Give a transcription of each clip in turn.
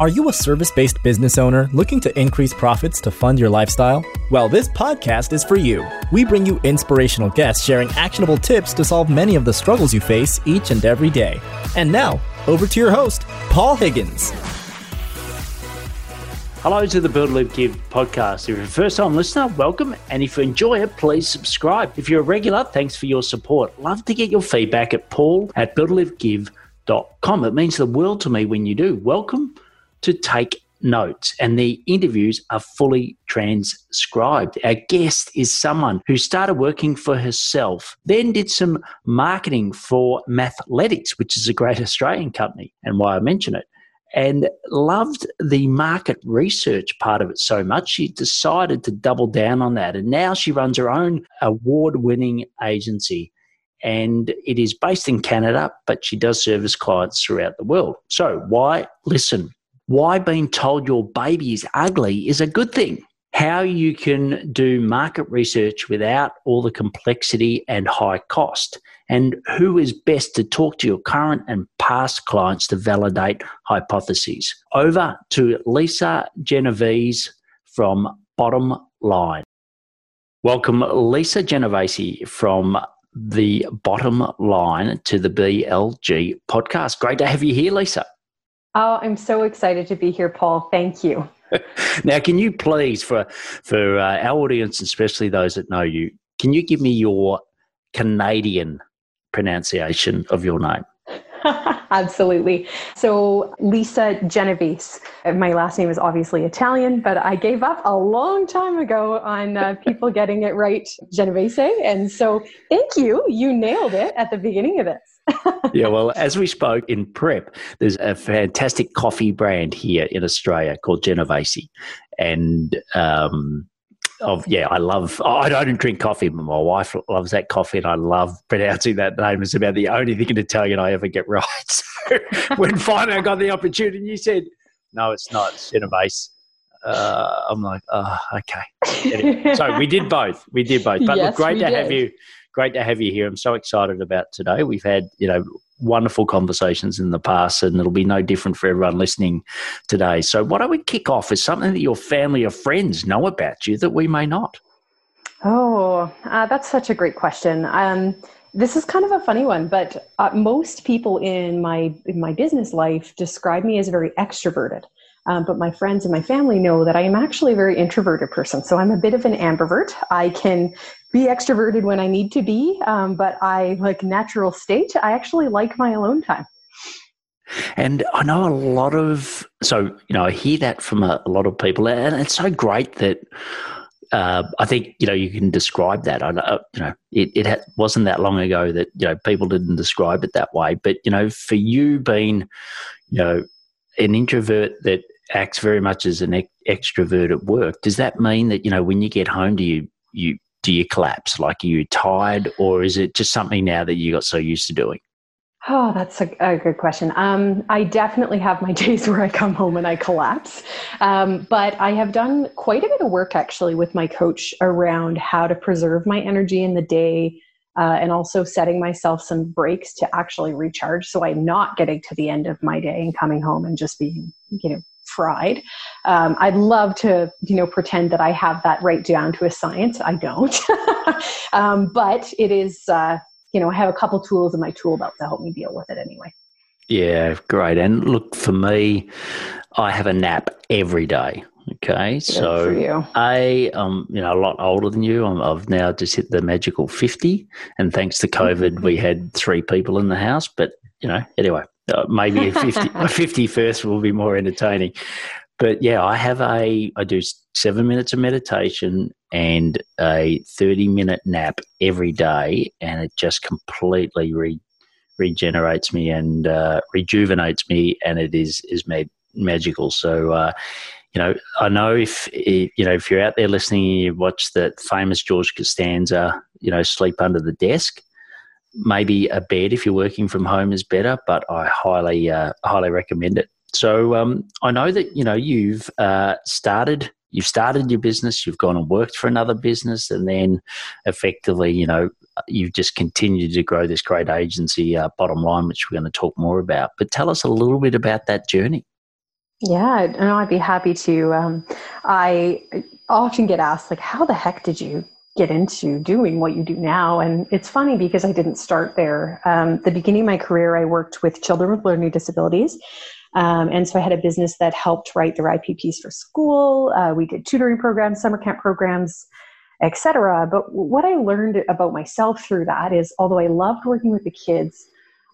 Are you a service based business owner looking to increase profits to fund your lifestyle? Well, this podcast is for you. We bring you inspirational guests sharing actionable tips to solve many of the struggles you face each and every day. And now, over to your host, Paul Higgins. Hello to the Build, Live, Give podcast. If you're a first time listener, welcome. And if you enjoy it, please subscribe. If you're a regular, thanks for your support. Love to get your feedback at paul at buildlivegive.com. It means the world to me when you do. Welcome to take notes, and the interviews are fully transcribed. Our guest is someone who started working for herself, then did some marketing for Mathletics, which is a great Australian company, and why I mention it. And loved the market research part of it so much, she decided to double down on that. And now she runs her own award winning agency and it is based in Canada, but she does service clients throughout the world. So, why listen? Why being told your baby is ugly is a good thing. How you can do market research without all the complexity and high cost, and who is best to talk to your current and past clients to validate hypotheses. Over to Lisa Genovese from Bottom Line. Welcome, Lisa Genovese from the Bottom Line to the BLG podcast. Great to have you here, Lisa. Oh, I'm so excited to be here, Paul. Thank you. now, can you please, for for uh, our audience, especially those that know you, can you give me your Canadian pronunciation of your name? Absolutely. So, Lisa Genovese. My last name is obviously Italian, but I gave up a long time ago on uh, people getting it right, Genovese. And so, thank you. You nailed it at the beginning of this yeah, well, as we spoke in prep, there's a fantastic coffee brand here in Australia called Genovese, and um, of yeah, I love. I don't drink coffee, but my wife loves that coffee, and I love pronouncing that name. It's about the only thing in Italian I ever get right. So when finally I got the opportunity, you said, "No, it's not it's Genovese." Uh, I'm like, oh, okay. Anyway, so we did both. We did both. But yes, look, great to did. have you great to have you here. I'm so excited about today. We've had, you know, wonderful conversations in the past, and it'll be no different for everyone listening today. So, why don't we kick off with something that your family or friends know about you that we may not? Oh, uh, that's such a great question. Um, this is kind of a funny one, but uh, most people in my in my business life describe me as very extroverted. Um, but my friends and my family know that I am actually a very introverted person. So I'm a bit of an ambivert. I can be extroverted when I need to be, um, but I like natural state. I actually like my alone time. And I know a lot of, so, you know, I hear that from a, a lot of people, and it's so great that uh, I think, you know, you can describe that. I know, you know, it, it wasn't that long ago that, you know, people didn't describe it that way. But, you know, for you being, you know, an introvert that acts very much as an extrovert at work, does that mean that, you know, when you get home, do you, you, do you collapse? Like, are you tired, or is it just something now that you got so used to doing? Oh, that's a, a good question. Um, I definitely have my days where I come home and I collapse. Um, but I have done quite a bit of work actually with my coach around how to preserve my energy in the day uh, and also setting myself some breaks to actually recharge so I'm not getting to the end of my day and coming home and just being, you know, fried. Um, I'd love to, you know, pretend that I have that right down to a science. I don't, um, but it is, uh, you know, I have a couple tools in my tool belt to help me deal with it anyway. Yeah, great. And look, for me, I have a nap every day. Okay, Good so I um you know a lot older than you. i have now just hit the magical fifty, and thanks to COVID, we had three people in the house. But you know, anyway, uh, maybe a 50, a 50 first will be more entertaining. But yeah, I have a, I do seven minutes of meditation and a 30 minute nap every day, and it just completely re, regenerates me and uh, rejuvenates me, and it is, is made magical. So, uh, you know, I know if, if, you know if you're out there listening, and you watch that famous George Costanza, you know, sleep under the desk maybe a bed if you're working from home is better, but I highly uh, highly recommend it. So um, I know that you know you've uh, started you've started your business, you've gone and worked for another business, and then effectively you know you've just continued to grow this great agency. Uh, bottom line, which we're going to talk more about. But tell us a little bit about that journey. Yeah, no, I'd be happy to. Um, I often get asked, like, how the heck did you get into doing what you do now? And it's funny because I didn't start there. Um, the beginning of my career, I worked with children with learning disabilities. Um, and so I had a business that helped write their IPPs for school. Uh, we did tutoring programs, summer camp programs, etc. But what I learned about myself through that is, although I loved working with the kids,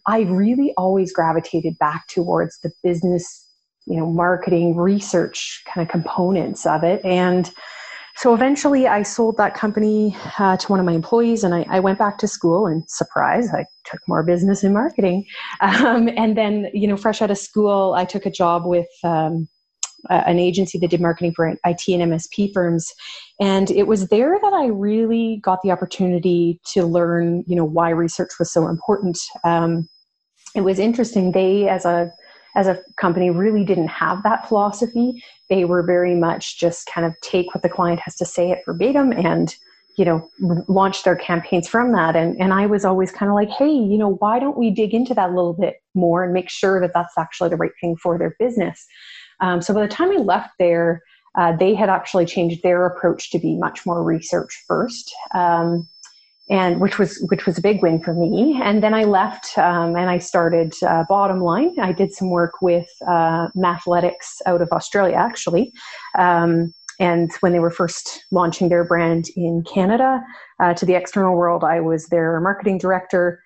I really always gravitated back towards the business you know marketing research kind of components of it and so eventually i sold that company uh, to one of my employees and I, I, went back to school and surprise i took more business in marketing. Um, and then you know fresh out of school i took a job with um, an agency that did marketing for it and msp firms. And it was there that i really got the opportunity to learn you know why research was so important. Um, it was interesting. They as a as a company really didn't have that philosophy. They were very much just kind of take what the client has to say it verbatim and you know launch their campaigns from that. And and I was always kind of like hey you know why don't we dig into that a little bit more and make sure that that's actually the right thing for their business? Um, so by the time I left there uh, they had actually changed their approach to be much more research first. Um, and which was which was a big win for me. And then I left um, and I started uh, Bottom Line. I did some work with uh, Mathletics out of Australia, actually. Um, and when they were first launching their brand in Canada uh, to the external world, I was their marketing director.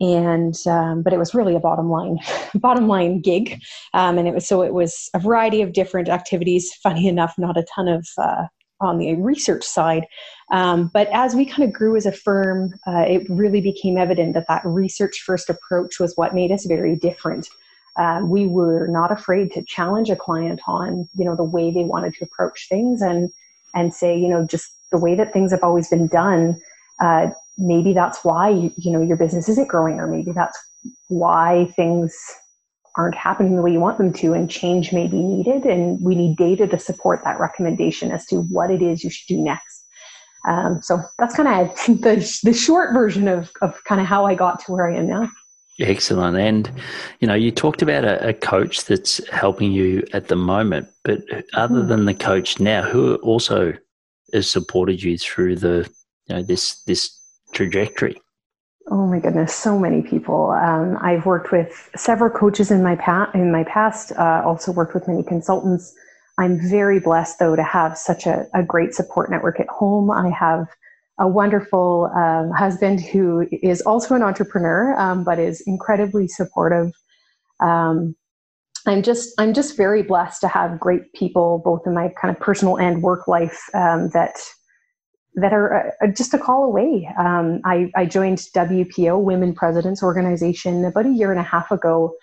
And um, but it was really a bottom line, bottom line gig, um, and it was so it was a variety of different activities. Funny enough, not a ton of uh, on the research side. Um, but as we kind of grew as a firm, uh, it really became evident that that research first approach was what made us very different. Uh, we were not afraid to challenge a client on, you know, the way they wanted to approach things and and say, you know, just the way that things have always been done. Uh, maybe that's why you know your business isn't growing, or maybe that's why things aren't happening the way you want them to and change may be needed and we need data to support that recommendation as to what it is you should do next. Um, so that's kind of the, the short version of, of kind of how i got to where i am now. Excellent. And you know you talked about a, a coach that's helping you at the moment but other hmm. than the coach now who also has supported you through the you know this this trajectory Oh my goodness, so many people. Um, I've worked with several coaches in my past. In my past, uh, also worked with many consultants. I'm very blessed, though, to have such a, a great support network at home. I have a wonderful um, husband who is also an entrepreneur, um, but is incredibly supportive. Um, I'm just I'm just very blessed to have great people, both in my kind of personal and work life, um, that that are uh, just a call away. Um, I, I, joined WPO, Women Presidents Organization, about a year and a half ago,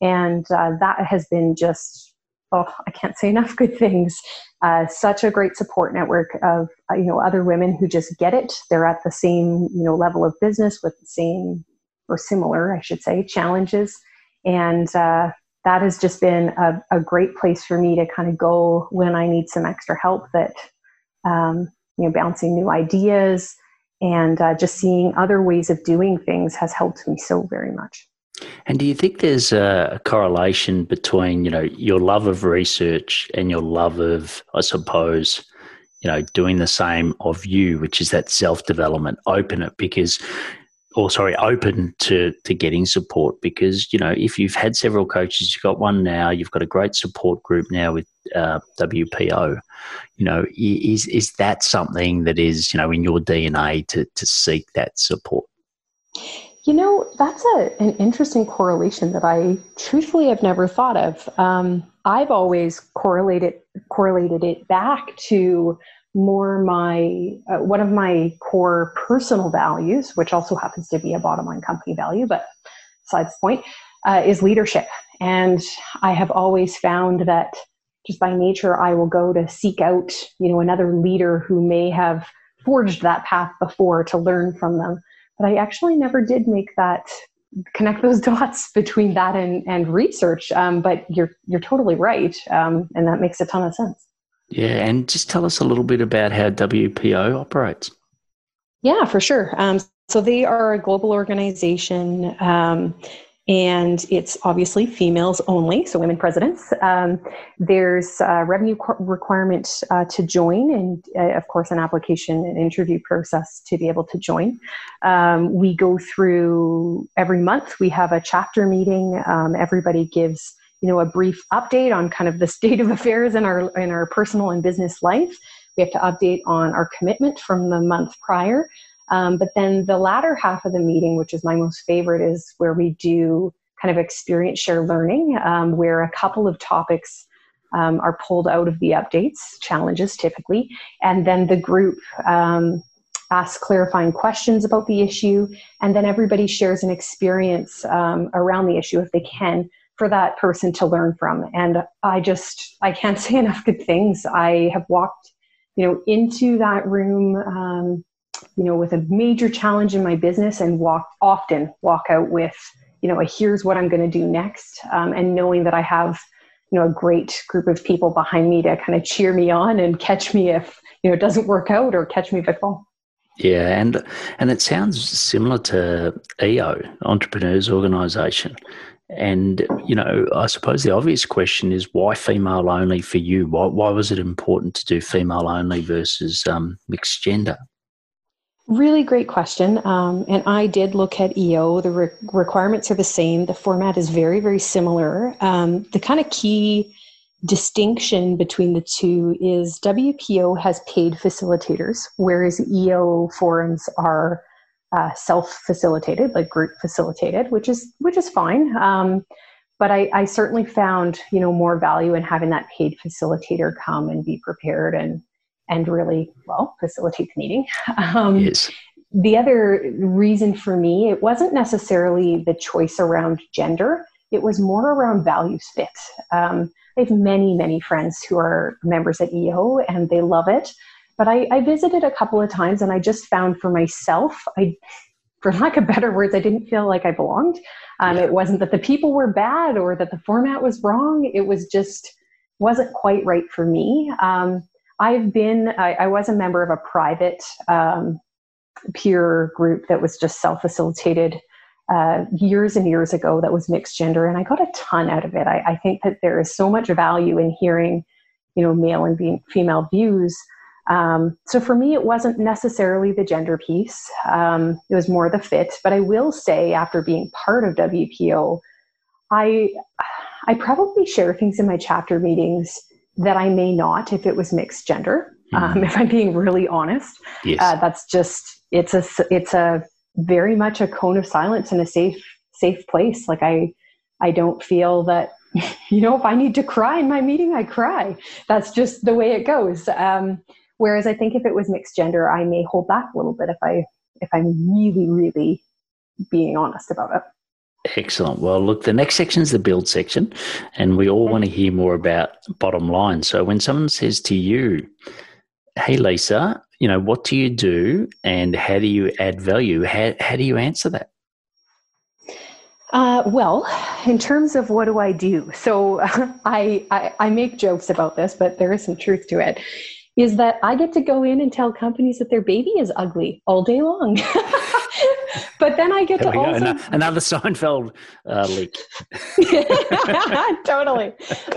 and uh, that has been just oh, I can't say enough good things. Uh, such a great support network of uh, you know other women who just get it. They're at the same you know level of business with the same or similar, I should say, challenges, and uh, that has just been a, a, great place for me to kind of go when I need some extra help. That um, you know, bouncing new ideas and uh, just seeing other ways of doing things has helped me so very much. And do you think there's a correlation between, you know, your love of research and your love of, I suppose, you know, doing the same of you, which is that self development, open it because or sorry, open to to getting support because you know if you've had several coaches, you've got one now, you've got a great support group now with uh, WPO. You know, is is that something that is you know in your DNA to to seek that support? You know, that's a, an interesting correlation that I truthfully have never thought of. Um, I've always correlated correlated it back to more my uh, one of my core personal values, which also happens to be a bottom line company value, but besides the point, uh, is leadership. And I have always found that just by nature, I will go to seek out, you know, another leader who may have forged that path before to learn from them. But I actually never did make that connect those dots between that and, and research. Um, but you're you're totally right, um, and that makes a ton of sense. Yeah, and just tell us a little bit about how WPO operates. Yeah, for sure. Um, so they are a global organization. Um, and it's obviously females only, so women presidents. Um, there's a revenue requirement uh, to join, and uh, of course, an application and interview process to be able to join. Um, we go through every month. We have a chapter meeting. Um, everybody gives you know a brief update on kind of the state of affairs in our in our personal and business life. We have to update on our commitment from the month prior. Um, but then the latter half of the meeting, which is my most favorite, is where we do kind of experience share learning, um, where a couple of topics um, are pulled out of the updates, challenges typically, and then the group um, asks clarifying questions about the issue, and then everybody shares an experience um, around the issue if they can for that person to learn from. And I just, I can't say enough good things. I have walked, you know, into that room um, you know, with a major challenge in my business and walk often walk out with, you know, a here's what I'm going to do next, um, and knowing that I have, you know, a great group of people behind me to kind of cheer me on and catch me if you know it doesn't work out or catch me if I fall. Yeah, and and it sounds similar to EO, Entrepreneurs Organisation. And you know, I suppose the obvious question is why female only for you? Why why was it important to do female only versus um, mixed gender? Really great question. Um, and I did look at EO. The re- requirements are the same. The format is very, very similar. Um, the kind of key distinction between the two is WPO has paid facilitators, whereas EO forums are uh, self-facilitated, like group facilitated, which is which is fine. Um, but I, I certainly found you know more value in having that paid facilitator come and be prepared and and really, well, facilitate the meeting. Um, yes. The other reason for me, it wasn't necessarily the choice around gender, it was more around values fit. Um, I have many, many friends who are members at EO and they love it. But I, I visited a couple of times and I just found for myself, I, for lack of better words, I didn't feel like I belonged. Um, yeah. It wasn't that the people were bad or that the format was wrong. It was just wasn't quite right for me. Um, I've been, I, I, was a member of a private um, peer group that was just self facilitated uh, years and years ago that was mixed gender, and I got a ton out of it. I, I, think that there is so much value in hearing, you know, male and female views. Um, so for me, it wasn't necessarily the gender piece; um, it was more the fit. But I will say, after being part of WPO, I I probably share things in my chapter meetings that I may not if it was mixed gender. Mm-hmm. Um, if I'm being really honest, yes. uh, that's just it's a it's a very much a cone of silence in a safe safe place. Like I I don't feel that you know if I need to cry in my meeting, I cry. That's just the way it goes. Um, whereas I think if it was mixed gender, I may hold back a little bit if I if I'm really really being honest about it. Excellent. Well, look, the next section is the build section, and we all want to hear more about bottom line. So, when someone says to you, Hey, Lisa, you know, what do you do and how do you add value? How, how do you answer that? Uh, well, in terms of what do I do? So, I, I, I make jokes about this, but there is some truth to it. Is that I get to go in and tell companies that their baby is ugly all day long. but then I get there to also another Seinfeld uh, leak. totally.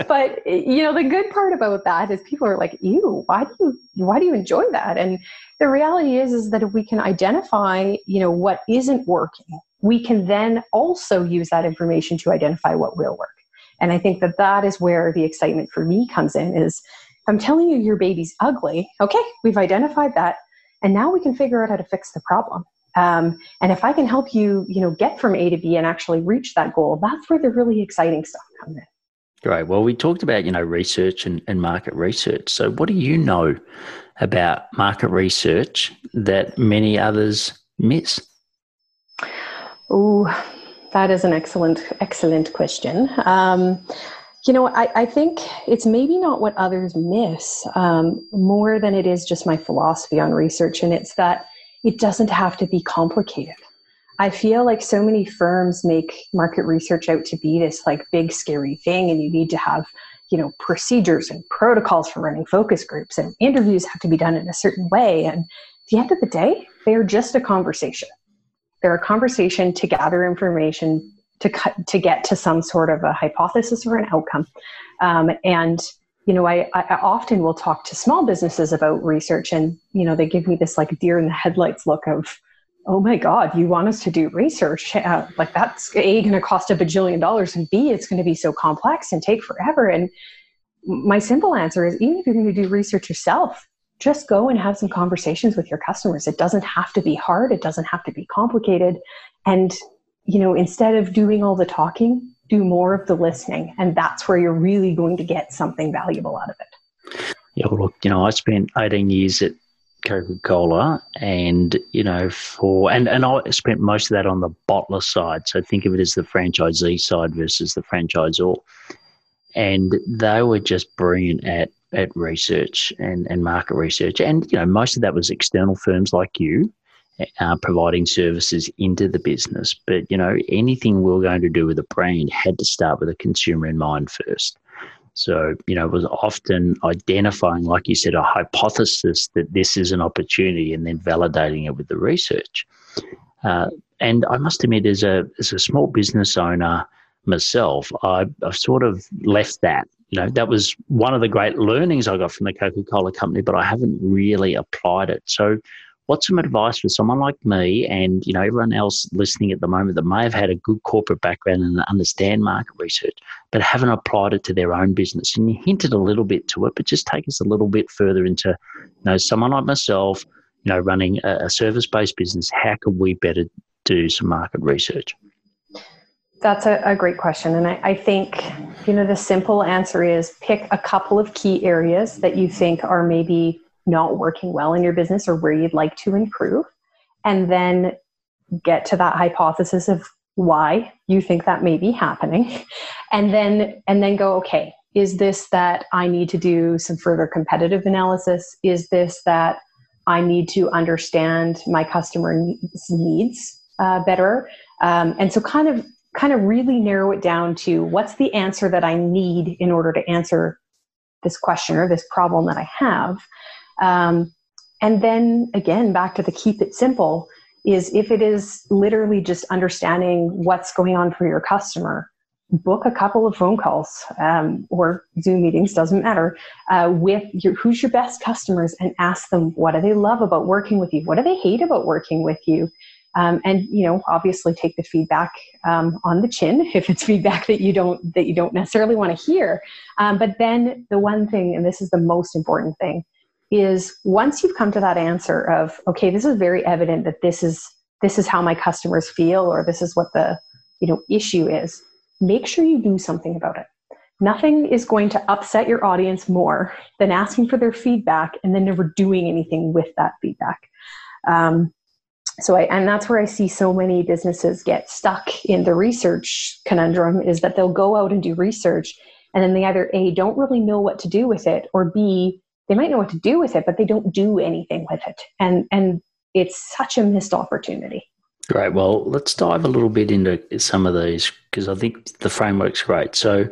But you know, the good part about that is people are like, "Ew, why do you why do you enjoy that?" And the reality is is that if we can identify, you know, what isn't working, we can then also use that information to identify what will work. And I think that that is where the excitement for me comes in is I'm telling you your baby's ugly, okay, we've identified that. And now we can figure out how to fix the problem. Um, and if I can help you, you know, get from A to B and actually reach that goal, that's where the really exciting stuff comes in. Great. Well, we talked about, you know, research and, and market research. So what do you know about market research that many others miss? Oh, that is an excellent, excellent question. Um, you know, I, I, think it's maybe not what others miss um, more than it is just my philosophy on research. And it's that it doesn't have to be complicated. I feel like so many firms make market research out to be this like big scary thing and you need to have, you know, procedures and protocols for running focus groups and interviews have to be done in a certain way and at the end of the day, they're just a conversation. They're a conversation to gather information to cut, to get to some sort of a hypothesis or an outcome. Um, and you know, I, I often will talk to small businesses about research, and you know, they give me this like deer in the headlights look of, oh my god, you want us to do research? Uh, like that's a going to cost a bajillion dollars, and b it's going to be so complex and take forever. And my simple answer is, even if you're going to do research yourself, just go and have some conversations with your customers. It doesn't have to be hard. It doesn't have to be complicated. And you know, instead of doing all the talking, do more of the listening. And that's where you're really going to get something valuable out of it. Yeah, well, look, you know, I spent 18 years at Coca Cola, and you know, for and and I spent most of that on the bottler side. So think of it as the franchisee side versus the franchisor, and they were just brilliant at at research and and market research, and you know, most of that was external firms like you uh, providing services into the business. But you know, anything we are going to do with a brand had to start with a consumer in mind first. So you know, it was often identifying, like you said, a hypothesis that this is an opportunity, and then validating it with the research. Uh, and I must admit, as a as a small business owner myself, I, I've sort of left that you know that was one of the great learnings I got from the Coca Cola company, but I haven't really applied it. So what's some advice for someone like me and you know everyone else listening at the moment that may have had a good corporate background and understand market research but haven't applied it to their own business? And you hinted a little bit to it but just take us a little bit further into you know someone like myself you know running a, a service-based business how can we better do some market research? That's a, a great question and I, I think you know the simple answer is pick a couple of key areas that you think are maybe not working well in your business or where you'd like to improve and then get to that hypothesis of why you think that may be happening and then and then go okay is this that i need to do some further competitive analysis? Is this that i need to understand my customer needs uh, better? Um, and so kind of kind of really narrow it down to what's the answer that i need in order to answer this question or this problem that i have um, and then again, back to the keep it simple is if it is literally just understanding what's going on for your customer, book a couple of phone calls um, or Zoom meetings, doesn't matter, uh, with your, who's your best customers and ask them what do they love about working with you? What do they hate about working with you? Um, and you know, obviously, take the feedback um, on the chin if it's feedback that you don't that you don't necessarily want to hear. Um, but then the one thing, and this is the most important thing, is once you've come to that answer of okay this is very evident that this is this is how my customers feel or this is what the you know issue is make sure you do something about it. Nothing is going to upset your audience more than asking for their feedback and then never doing anything with that feedback. Um, so I, and that's where i see so many businesses get stuck in the research conundrum is that they'll go out and do research and then they either a don't really know what to do with it or b they might know what to do with it, but they don't do anything with it. And and it's such a missed opportunity. Great. Well, let's dive a little bit into some of these because I think the framework's great. So,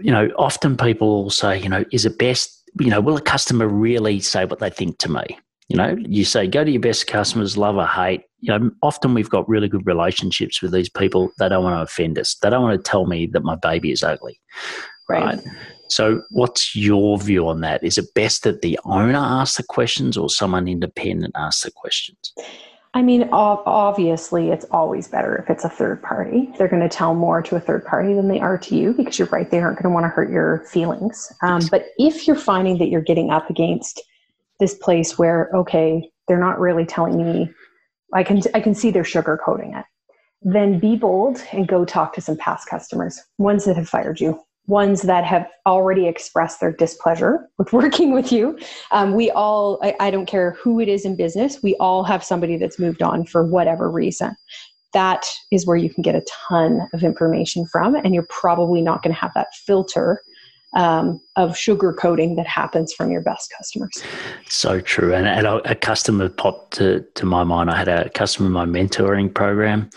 you know, often people say, you know, is it best, you know, will a customer really say what they think to me? You know, you say, go to your best customers, love or hate. You know, often we've got really good relationships with these people. They don't want to offend us. They don't want to tell me that my baby is ugly. Right. right? So, what's your view on that? Is it best that the owner asks the questions or someone independent asks the questions? I mean, obviously, it's always better if it's a third party. They're going to tell more to a third party than they are to you because you're right, they aren't going to want to hurt your feelings. Um, but if you're finding that you're getting up against this place where, okay, they're not really telling me, I can, I can see they're sugarcoating it, then be bold and go talk to some past customers, ones that have fired you, ones that have already expressed their displeasure with working with you. Um, we all, I, I, don't care who it is in business, we all have somebody that's moved on for whatever reason. That is where you can get a ton of information from, and you're probably not going to have that filter um, of sugarcoating that happens from your best customers. So true. And, and a, a customer popped to, to my mind. I had a customer in my mentoring program,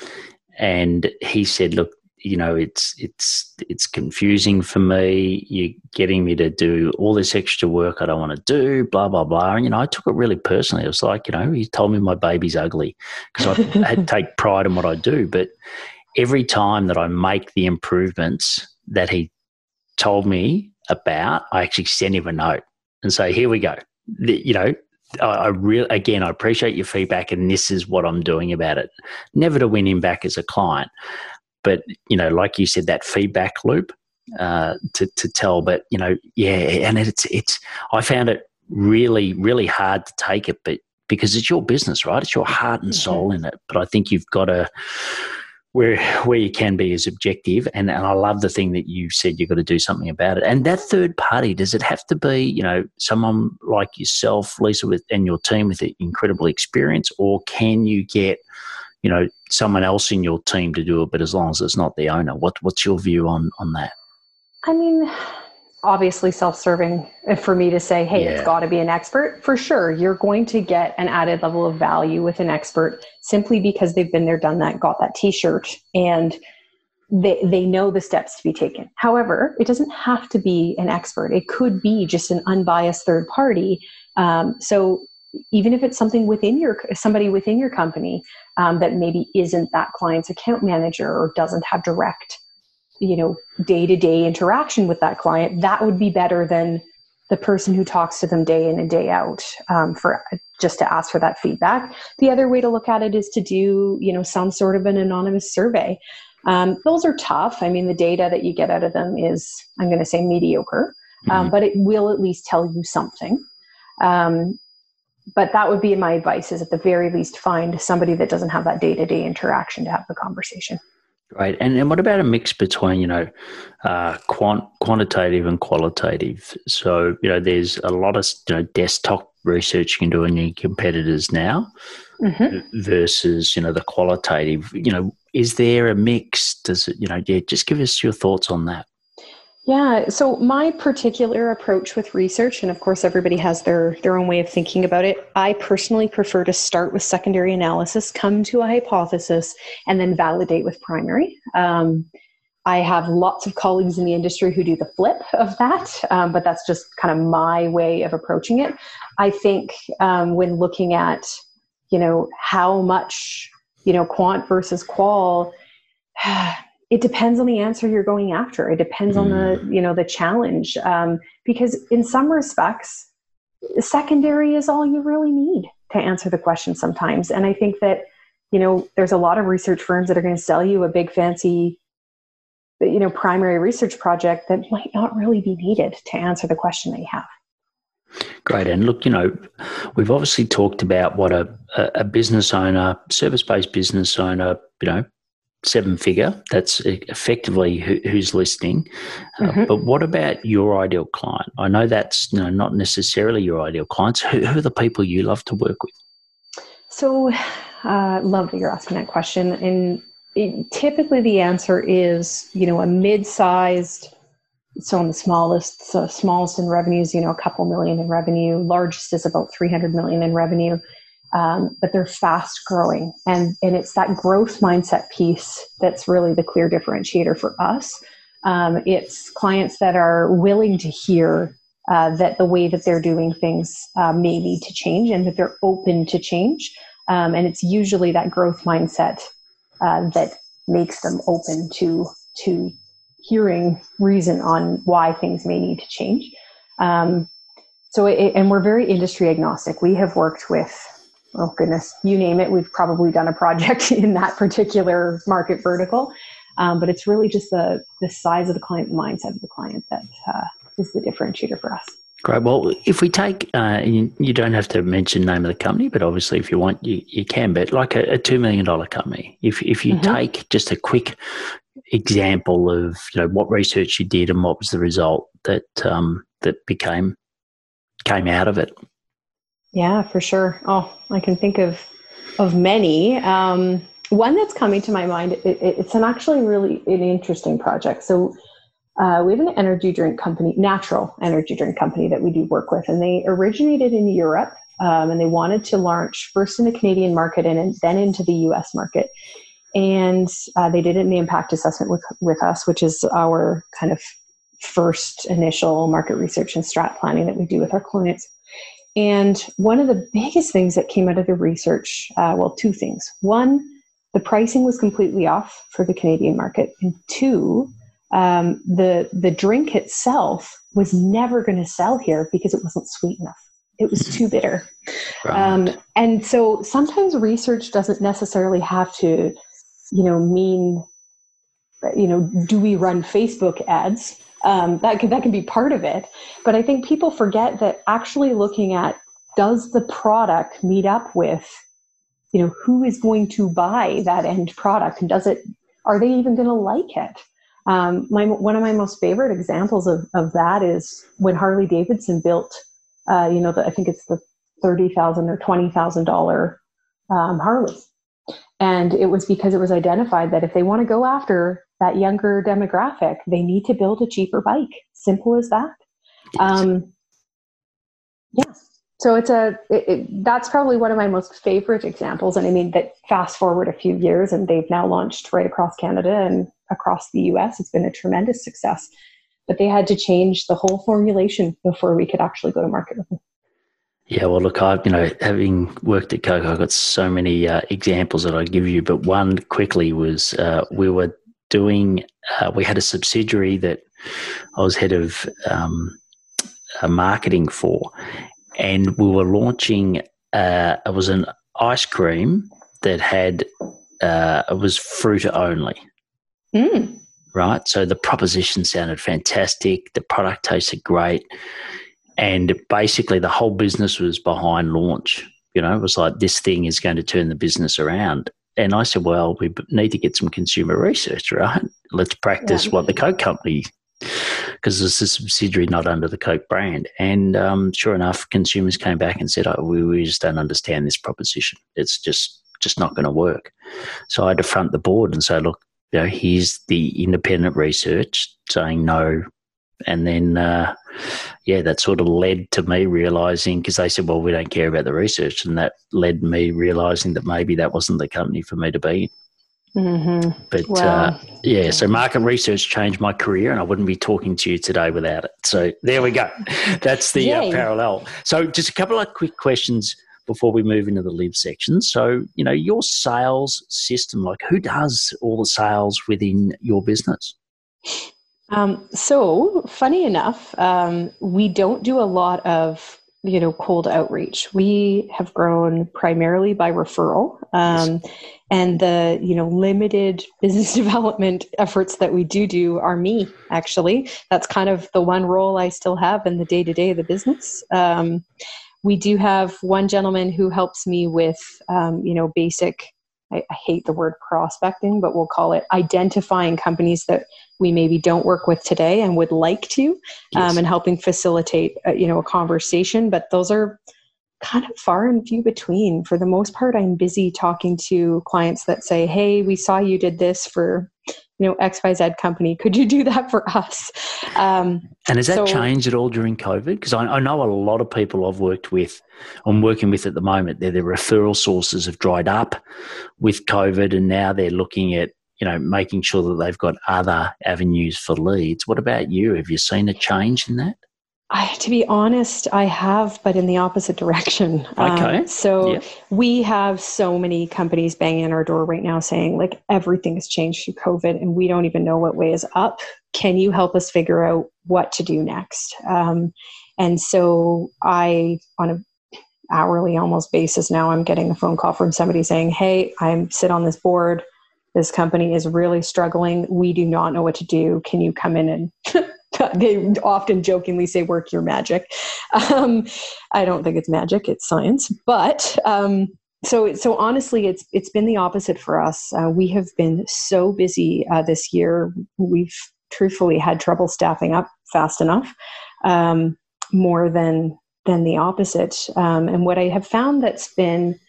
and he said, Look, you know it's it's it's confusing for me. You're getting me to do all this extra work i don't want to do blah blah blah. And you know i took it really personally. It was like you know he told me my baby's ugly because i had take pride in what i do. But every time that I make the improvements that he told me about, I actually send him a note and say, "Here we go." The, you know, I, I really again, I appreciate your feedback, and this is what I'm doing about it. Never to win him back as a client, but you know, like you said, that feedback loop uh, to to tell. But you know, yeah, and it's it's. I found it really really hard to take it, but because it's your business, right? It's your heart and soul in it. But I think you've got to where where you can be is objective and, and I love the thing that you said you've got to do something about it. And that third party, does it have to be, you know, someone like yourself, Lisa, with and your team with incredible experience, or can you get, you know, someone else in your team to do it, but as long as it's not the owner? What what's your view on on that? I mean, obviously self-serving for me to say hey yeah. it's got to be an expert for sure you're going to get an added level of value with an expert simply because they've been there done that got that t-shirt and they, they know the steps to be taken however it doesn't have to be an expert it could be just an unbiased third party um, so even if it's something within your somebody within your company um, that maybe isn't that client's account manager or doesn't have direct you know day-to-day interaction with that client that would be better than the person who talks to them day in and day out um, for just to ask for that feedback. The other way to look at it is to do you know some sort of an anonymous survey. Um, those are tough. I mean the data that you get out of them is i'm going to say mediocre um, mm-hmm. but it will at least tell you something. Um, but that would be my advice is at the very least find somebody that doesn't have that day-to-day interaction to have the conversation Right, and and what about a mix between you know uh, quant quantitative and qualitative? So you know, there's a lot of you know desktop research you can do on your competitors now mm-hmm. versus you know the qualitative. You know, is there a mix? Does it you know? Yeah, just give us your thoughts on that. Yeah, so my particular approach with research, and of course everybody has their their own way of thinking about it. I personally prefer to start with secondary analysis, come to a hypothesis, and then validate with primary. Um, I have lots of colleagues in the industry who do the flip of that, um, but that's just kind of my way of approaching it. I think um, when looking at, you know, how much, you know, quant versus qual it depends on the answer you're going after it depends on the mm. you know the challenge um, because in some respects secondary is all you really need to answer the question sometimes and i think that you know there's a lot of research firms that are going to sell you a big fancy you know primary research project that might not really be needed to answer the question that you have Great. And look, you know, we've obviously talked about what a, a business owner, service based business owner, you know, seven figure. That's effectively who, who's listening. Uh, mm-hmm. but what about your ideal client? I know that's you know, not necessarily your ideal clients. Who, who, are the people you love to work with? So, uh, love that you're asking that question. And it, typically, the answer is you know a mid-sized. So on the smallest, so smallest in revenues, you know, a couple million in revenue. Largest is about 300 million in revenue um, but they're fast growing. And, and it's that growth mindset piece that's really the clear differentiator for us. Um, it's clients that are willing to hear uh, that the way that they're doing things uh, may need to change and that they're open to change. Um, and it's usually that growth mindset uh, that makes them open to, to hearing reason on why things may need to change. Um, so, it, and we're very industry agnostic. We have worked with oh goodness, you name it, we've probably done a project in that particular market vertical. Um, but it's really just the the size of the client, the mindset of the client that uh, is the differentiator for us. Great. Well, if we take, uh, you, you, don't have to mention name of the company, but obviously, if you want, you, you can. But like a, a two million dollar company, if if you mm-hmm. take just a quick example of you know what research you did and what was the result that um, that became came out of it. Yeah, for sure. Oh, I can think of of many. Um, one that's coming to my mind. It, it's an actually really an interesting project. So uh, we have an energy drink company, natural energy drink company that we do work with, and they originated in Europe, um, and they wanted to launch first in the Canadian market and then into the U.S. market. And uh, they did an impact assessment with with us, which is our kind of first initial market research and strat planning that we do with our clients. And one of the biggest things that came out of the research, uh, well, two things. One, the pricing was completely off for the Canadian market, and two, um, the the drink itself was never going to sell here because it wasn't sweet enough. It was too bitter. Um, and so sometimes research doesn't necessarily have to, you know, mean, you know, do we run Facebook ads? Um, that can that can be part of it. But I think people forget that actually looking at does the product meet up with you know who is going to buy that end product? And does it are they even going to like it? Um, my, one of my most favorite examples of, of that is when harley davidson built uh, you know the, i think it's the 30000 or $20000 um, harley. And it was because it was identified that if they want to go after that younger demographic they need to build a cheaper bike. Simple as that. Um, yeah. So it's a it, it, that's probably one of my most favorite examples. And i mean that fast forward a few years and they've now launched right across canada and across the us it's been a tremendous success. But they had to change the whole formulation before we could actually go to market with them. Yeah, well, look, I you know, having worked at Coke, I've got so many uh, examples that I give you, but one quickly was uh, we were doing, uh, we had a subsidiary that I was head of um, uh, marketing for, and we were launching. Uh, it was an ice cream that had uh, it was fruit only. Mm. Right, so the proposition sounded fantastic. The product tasted great, and basically the whole business was behind launch. You know, it was like this thing is going to turn the business around. And I said, well, we need to get some consumer research, right? Let's practice yeah. what the Coke company because it's a subsidiary not under the Coke brand. And um, sure enough, consumers came back and said, oh, we, we just don't understand this proposition. It's just just not going to work. So I had to front the board and say, look, you know, here's the independent research saying no. And then, uh, yeah, that sort of led to me realizing because they said, well, we don't care about the research. And that led me realizing that maybe that wasn't the company for me to be in. Mm-hmm. But uh, yeah, so market research changed my career, and I wouldn't be talking to you today without it. So there we go. That's the uh, parallel. So just a couple of quick questions before we move into the live section. So you know your sales system, like who does all the sales within your business? Um, so funny enough, um, we don't do a lot of you know cold outreach. We have grown primarily by referral um, and the you know limited business development efforts that we do do are me actually. That's kind of the one role i still have in the day to day of the business. Um, we do have one gentleman who helps me with um, you know basic I, I hate the word prospecting but we'll call it identifying companies that we maybe don't work with today and would like to um, yes. um, and helping facilitate a, uh, you know a conversation but those are kind of far and few between for the most part i'm busy talking to clients that say hey we saw you did this for you know xyz company could you do that for us um, and has that so, changed at all during covid because I, I, know a lot of people i've worked with i'm working with at the moment their, their referral sources have dried up with covid and now they're looking at you know, making sure that they've got other avenues for leads. What about you? Have you seen a change in that? I, to be honest, I have, but in the opposite direction. Okay. Um, so yep. we have so many companies banging on our door right now saying, like, everything has changed through COVID and we don't even know what way is up. Can you help us figure out what to do next? Um, and so I, on a hourly almost basis now, I'm getting a phone call from somebody saying, Hey, I'm sit on this board this company is really struggling. We do not know what to do. Can you come in and they often jokingly say work your magic. Um, I don't think it's magic; it's science. But um, so so honestly, it's it's been the opposite for us. Uh, we have been so busy uh, this year. We've truthfully had trouble staffing up fast enough, um, more than than the opposite. Um, and what I have found that's been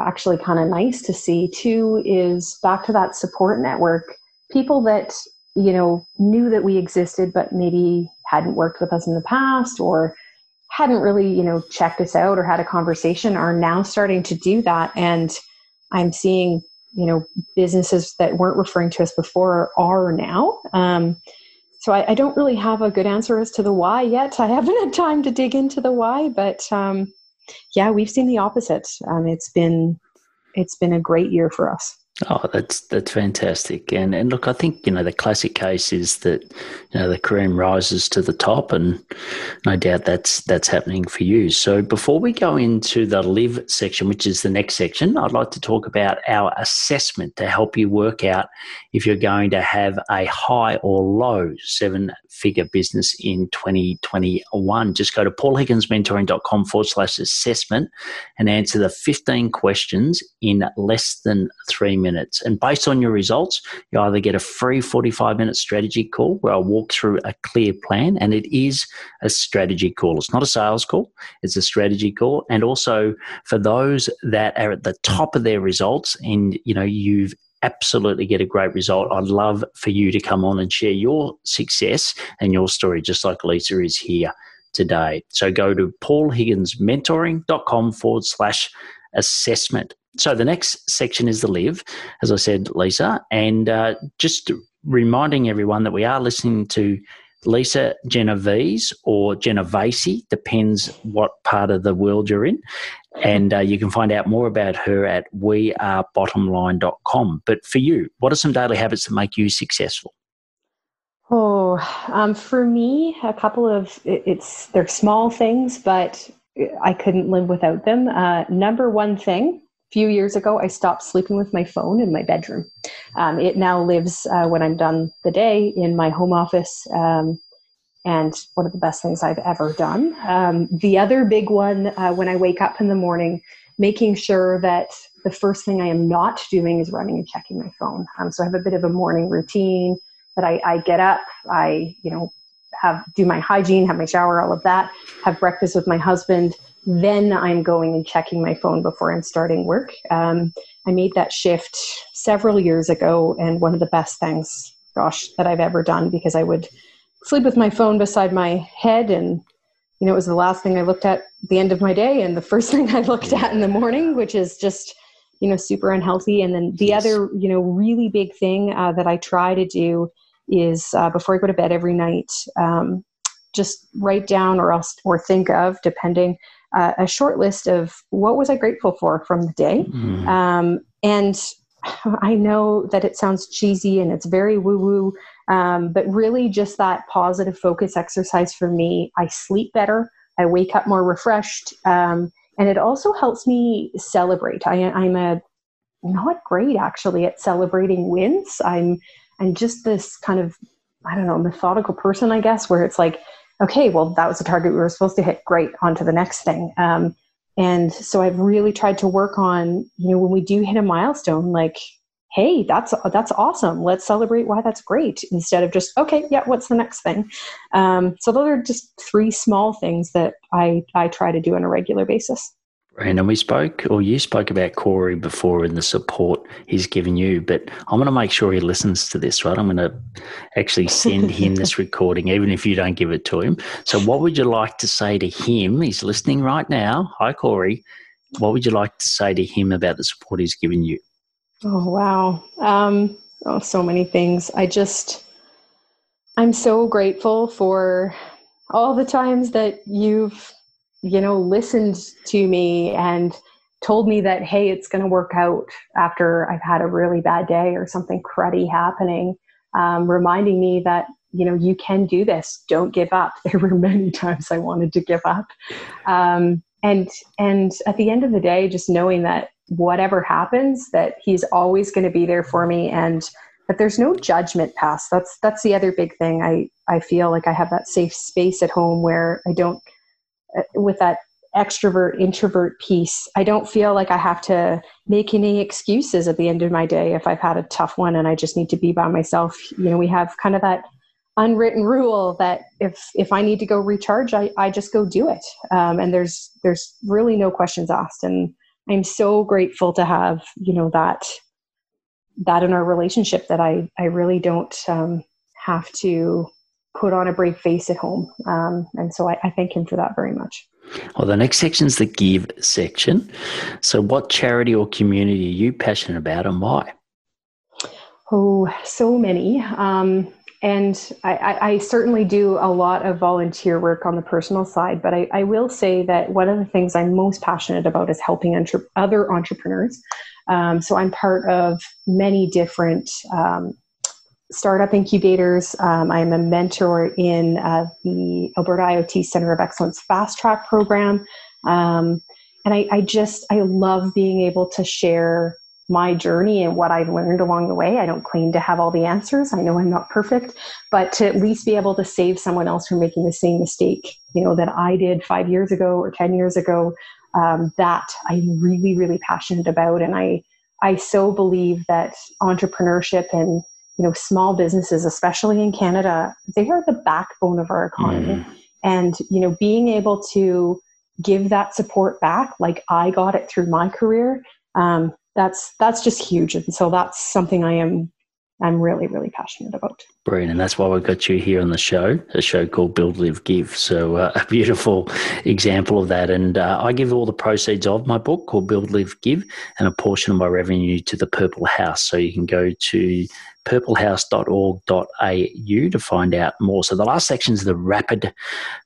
actually kind of nice to see too is back to that support network people that you know knew that we existed but maybe hadn't worked with us in the past or hadn't really you know checked us out or had a conversation are now starting to do that and i'm seeing you know businesses that weren't referring to us before are now um, so I, I, don't really have a good answer as to the why yet i haven't had time to dig into the why but um, yeah, we've seen the opposite. Um, it's been it's been a great year for us. Oh, that's that's fantastic, and and look, I think you know the classic case is that you know the cream rises to the top, and no doubt that's that's happening for you. So before we go into the live section, which is the next section, I'd like to talk about our assessment to help you work out if you're going to have a high or low seven figure business in 2021. Just go to paulhigginsmentoring.com forward slash assessment and answer the 15 questions in less than three minutes. And based on your results, you either get a free 45 minute strategy call where I'll walk through a clear plan, and it is a strategy call. It's not a sales call, it's a strategy call. And also for those that are at the top of their results and you know you've absolutely get a great result. I'd love for you to come on and share your success and your story, just like Lisa is here today. So go to paulhigginsmentoring.com forward slash assessment. So the next section is the live, as I said, Lisa, and uh, just reminding everyone that we are listening to Lisa Genovese or Genovese, depends what part of the world you're in. And uh, you can find out more about her at wearebottomline.com. But for you, what are some daily habits that make you successful? Oh, um, for me, a couple of it's they're small things, but I couldn't live without them. Uh, number one thing, few years ago, I stopped sleeping with my phone in my bedroom. Um, it now lives uh, when I'm done the day in my home office. Um, and one of the best things I've ever done. Um, the other big one, uh, when I wake up in the morning, making sure that the first thing I am not doing is running and checking my phone. Um, so I have a bit of a morning routine that I, I get up, I you know have do my hygiene, have my shower, all of that, have breakfast with my husband. Then I'm going and checking my phone before I'm starting work. Um, I made that shift several years ago, and one of the best things, gosh, that I've ever done because I would sleep with my phone beside my head and you know it was the last thing i looked at the end of my day and the first thing i looked at in the morning which is just you know super unhealthy and then the yes. other you know really big thing uh, that i try to do is uh, before i go to bed every night um, just write down or else or think of depending a short list of what was i grateful for from the day mm. um, and i know that it sounds cheesy and it's very woo woo um, but really, just that positive focus exercise for me. I sleep better, I wake up more refreshed, um, and it also helps me celebrate. I, I'm a not great actually at celebrating wins. I'm I'm just this kind of I don't know methodical person, I guess, where it's like, okay, well that was a target we were supposed to hit. Great, on to the next thing. Um, and so I've really tried to work on you know when we do hit a milestone, like hey that's that's awesome let's celebrate why that's great instead of just okay yeah what's the next thing um, so those are just three small things that i i try to do on a regular basis and we spoke, or you spoke about Corey before and the support he's given you, but I'm going to make sure he listens to this, right? I'm going to actually send him this recording, even if you don't give it to him. So, what would you like to say to him? He's listening right now. Hi, Corey. What would you like to say to him about the support he's given you? Oh, wow. Um, oh, so many things. I just, I'm so grateful for all the times that you've, you know, listened to me and told me that, hey, it's going to work out after I've had a really bad day or something cruddy happening. Um, reminding me that, you know, you can do this. Don't give up. There were many times I wanted to give up. Um, and, and at the end of the day, just knowing that whatever happens that he's always going to be there for me and that there's no judgment pass that's that's the other big thing i i feel like i have that safe space at home where i don't with that extrovert introvert piece i don't feel like i have to make any excuses at the end of my day if i've had a tough one and i just need to be by myself. You know we have kind of that unwritten rule that if if i need to go recharge i, I just go do it. Um, and there's there's really no questions asked. And I'm so grateful to have, you know, that that in our relationship that I I really don't um, have to put on a brave face at home. Um, and so I, I thank him for that very much. Well, the next section is the give section. So, what charity or community are you passionate about and why? Oh, so many. Um, and I, I, certainly do a lot of volunteer work on the personal side, but I, I, will say that one of the things I'm most passionate about is helping entre- other entrepreneurs. Um, so I'm part of many different um, startup incubators. Um, I'm a mentor in uh, the Alberta IoT Center of Excellence Fast Track program. Um, and I, I just, I love being able to share my journey and what I've learned along the way. I don't claim to have all the answers. I know I'm not perfect, but to at least be able to save someone else from making the same mistake, you know, that I did five years ago or 10 years ago, um, that I'm really, really passionate about. And I, I so believe that entrepreneurship and, you know, small businesses, especially in Canada, they are the backbone of our economy. Mm. And, you know, being able to give that support back, like I got it through my career, um, that's that's just huge. And so that's something i am i'm really really passionate about. Brilliant. And that's why we got you here on the show a show called build live give. So uh, a beautiful example of that. And uh, i give all the proceeds of my book called build live give and a portion of my revenue to the purple house. So you can go to purplehouse.org.au to find out more. So the last section is the rapid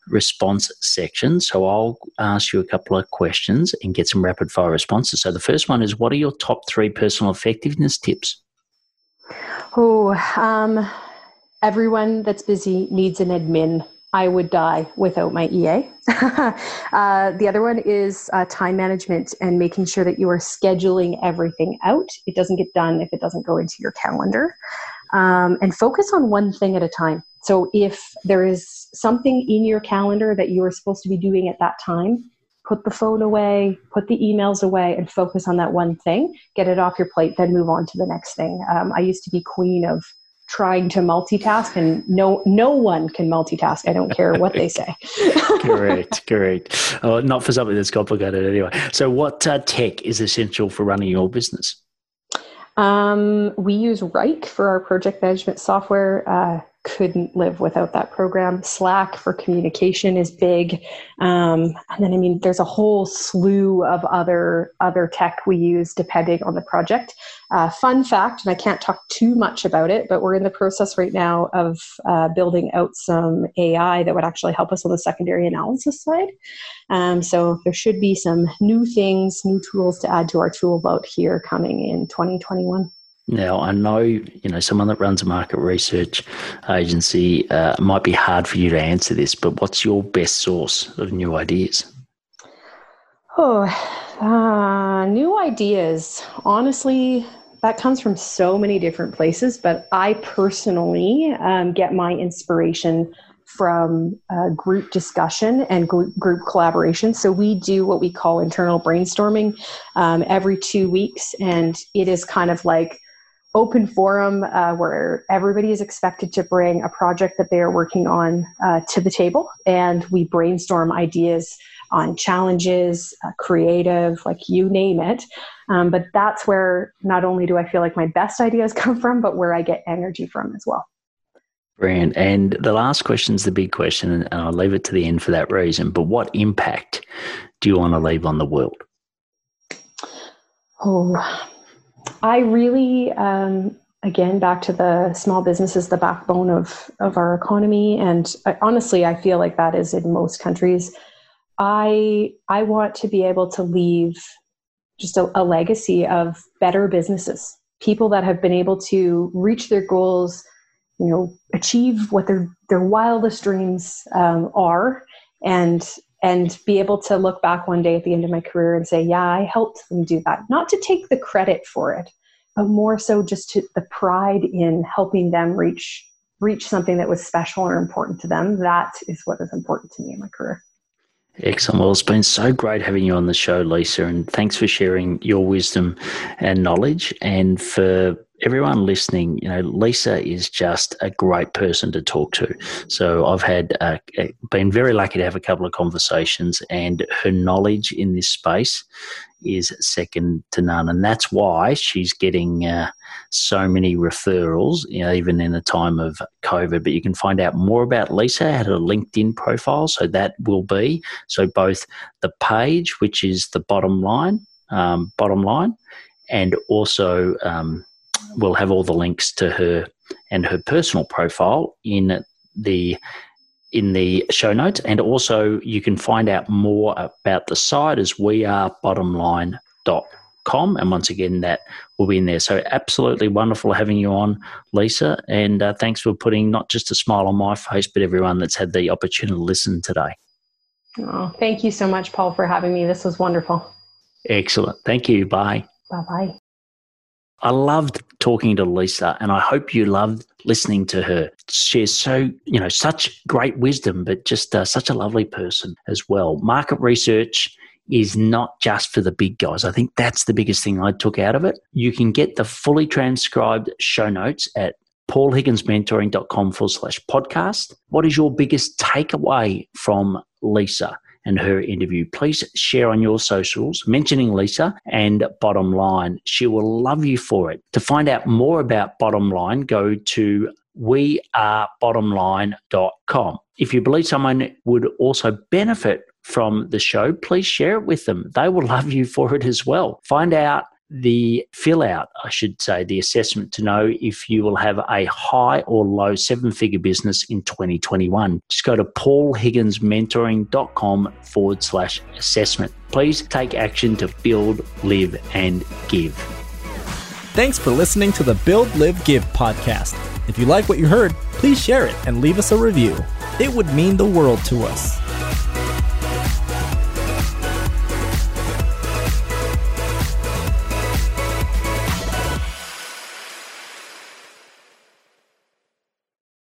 response section. So I'll ask you a couple of questions and get some rapid fire responses. So the first one is what are your top three personal effectiveness tips? Oh, um, everyone that's busy needs an admin. I would die without my EA. uh, the other one is uh, time management and making sure that you are scheduling everything out. It doesn't get done if it doesn't go into your calendar. Um, and focus on one thing at a time. So if there is something in your calendar that you are supposed to be doing at that time, put the phone away, put the emails away, and focus on that one thing. Get it off your plate, then move on to the next thing. Um, I used to be queen of trying to multitask and no no one can multitask. I don't care what they say. Correct correct. Oh, not for something that's complicated anyway. So what uh, tech is essential for running your business? Um, we use Wrike for our project management software. Uh, couldn't live without that program. Slack for communication is big, um, and then I mean, there's a whole slew of other other tech we use depending on the project. Uh, fun fact, and I can't talk too much about it, but we're in the process right now of uh, building out some AI that would actually help us on the secondary analysis side. Um, so there should be some new things, new tools to add to our tool belt here coming in 2021. Now, I know you know someone that runs a market research agency uh, might be hard for you to answer this, but what's your best source of new ideas? Oh, uh, new ideas. Honestly, that comes from so many different places, but I personally um, get my inspiration from uh, group discussion and group, collaboration. So we do what we call internal brainstorming um, every two weeks, and it is kind of like open forum uh, where everybody is expected to bring a project that they are working on uh, to the table and we brainstorm ideas on challenges uh, creative like you name it um, but that's where not only do i feel like my best ideas come from but where i get energy from as well Brilliant. And the last question is the big question, and I'll leave it to the end for that reason. But what impact do you want to leave on the world? Oh, I really, um, again, back to the small business is the backbone of, of our economy. And I, honestly, I feel like that is in most countries. I, I want to be able to leave just a, a legacy of better businesses, people that have been able to reach their goals, you know, achieve what their, their wildest dreams um, are and and be able to look back one day at the end of my career and say, yeah, I helped them do that. Not to take the credit for it, but more so just to the pride in helping them reach reach something that was special or important to them. That is what is important to me in my career. Excellent. Well, it's been so great having you on the show, Lisa, and thanks for sharing your wisdom and knowledge. And for everyone listening, you know, Lisa is just a great person to talk to. So I've had uh, been very lucky to have a couple of conversations, and her knowledge in this space is second to none, and that's why she's getting uh, so many referrals, you know, even in a time of COVID. But you can find out more about Lisa at her LinkedIn profile. So that will be so both the page, which is the bottom line, um, bottom line, and also um, we'll have all the links to her and her personal profile in the in the show notes. And also, you can find out more about the site as we are bottomline.com. And once again, that will be in there. So, absolutely wonderful having you on, Lisa. And uh, thanks for putting not just a smile on my face, but everyone that's had the opportunity to listen today. Oh, thank you so much, Paul, for having me. This was wonderful. Excellent. Thank you. Bye. Bye bye. I loved talking to Lisa and I hope you loved listening to her. She's so, you know, such great wisdom, but just uh, such a lovely person as well. Market research is not just for the big guys. I think that's the biggest thing I took out of it. You can get the fully transcribed show notes at paulhigginsmentoring.com forward slash podcast. What is your biggest takeaway from Lisa? And her interview. Please share on your socials mentioning Lisa and Bottom Line. She will love you for it. To find out more about Bottom Line, go to wearebottomline.com. If you believe someone would also benefit from the show, please share it with them. They will love you for it as well. Find out the fill out, I should say, the assessment to know if you will have a high or low seven figure business in 2021. Just go to paulhigginsmentoring.com forward slash assessment. Please take action to build, live, and give. Thanks for listening to the Build, Live, Give podcast. If you like what you heard, please share it and leave us a review. It would mean the world to us.